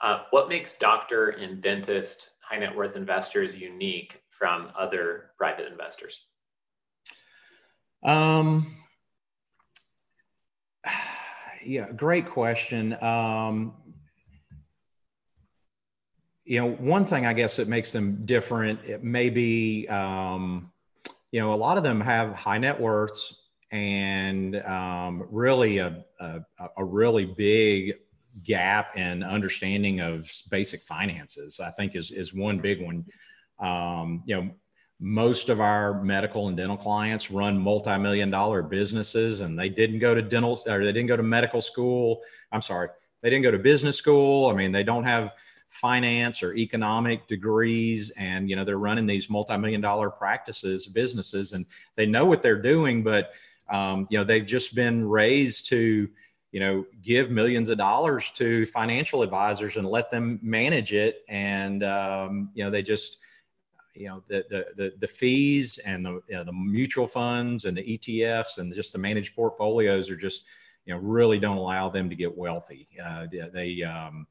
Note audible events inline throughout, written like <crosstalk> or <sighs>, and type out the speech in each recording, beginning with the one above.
Uh, what makes doctor and dentist high net worth investors unique from other private investors? Um, <sighs> yeah, great question. Um, you know, one thing I guess that makes them different, it may be, um, you know, a lot of them have high net worths and um, really a, a, a, really big gap in understanding of basic finances. I think is is one big one. Um, you know, most of our medical and dental clients run multi-million dollar businesses, and they didn't go to dental or they didn't go to medical school. I'm sorry, they didn't go to business school. I mean, they don't have finance or economic degrees and you know they're running these multi-million dollar practices businesses and they know what they're doing but um, you know they've just been raised to you know give millions of dollars to financial advisors and let them manage it and um, you know they just you know the the the, the fees and the you know, the mutual funds and the ETFs and just the managed portfolios are just you know really don't allow them to get wealthy. Uh, they um,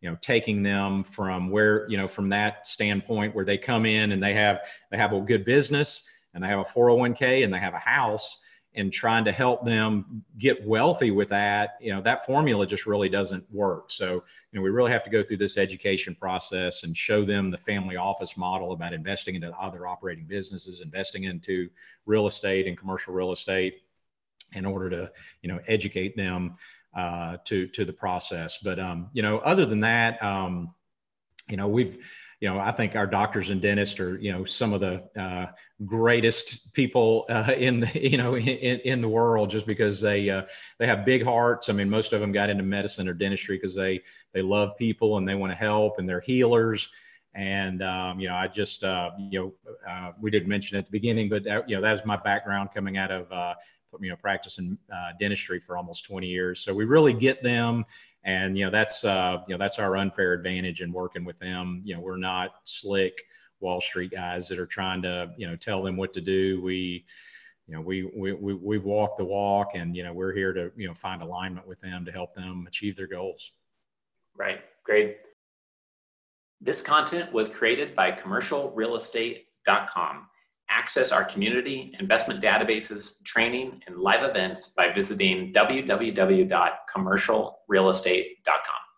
you know taking them from where you know from that standpoint where they come in and they have they have a good business and they have a 401k and they have a house and trying to help them get wealthy with that you know that formula just really doesn't work so you know we really have to go through this education process and show them the family office model about investing into other operating businesses investing into real estate and commercial real estate in order to you know educate them uh, to to the process. But um, you know, other than that, um, you know, we've you know, I think our doctors and dentists are, you know, some of the uh, greatest people uh, in the, you know, in, in the world, just because they uh, they have big hearts. I mean, most of them got into medicine or dentistry because they they love people and they want to help and they're healers. And um, you know, I just uh, you know, uh, we didn't mention at the beginning, but that, you know, that's my background coming out of uh, you know practicing dentistry for almost 20 years so we really get them and you know that's uh, you know that's our unfair advantage in working with them. You know we're not slick wall street guys that are trying to you know tell them what to do. We you know we we, we we've walked the walk and you know we're here to you know find alignment with them to help them achieve their goals. Right. Great. This content was created by commercialrealestate.com Access our community, investment databases, training, and live events by visiting www.commercialrealestate.com.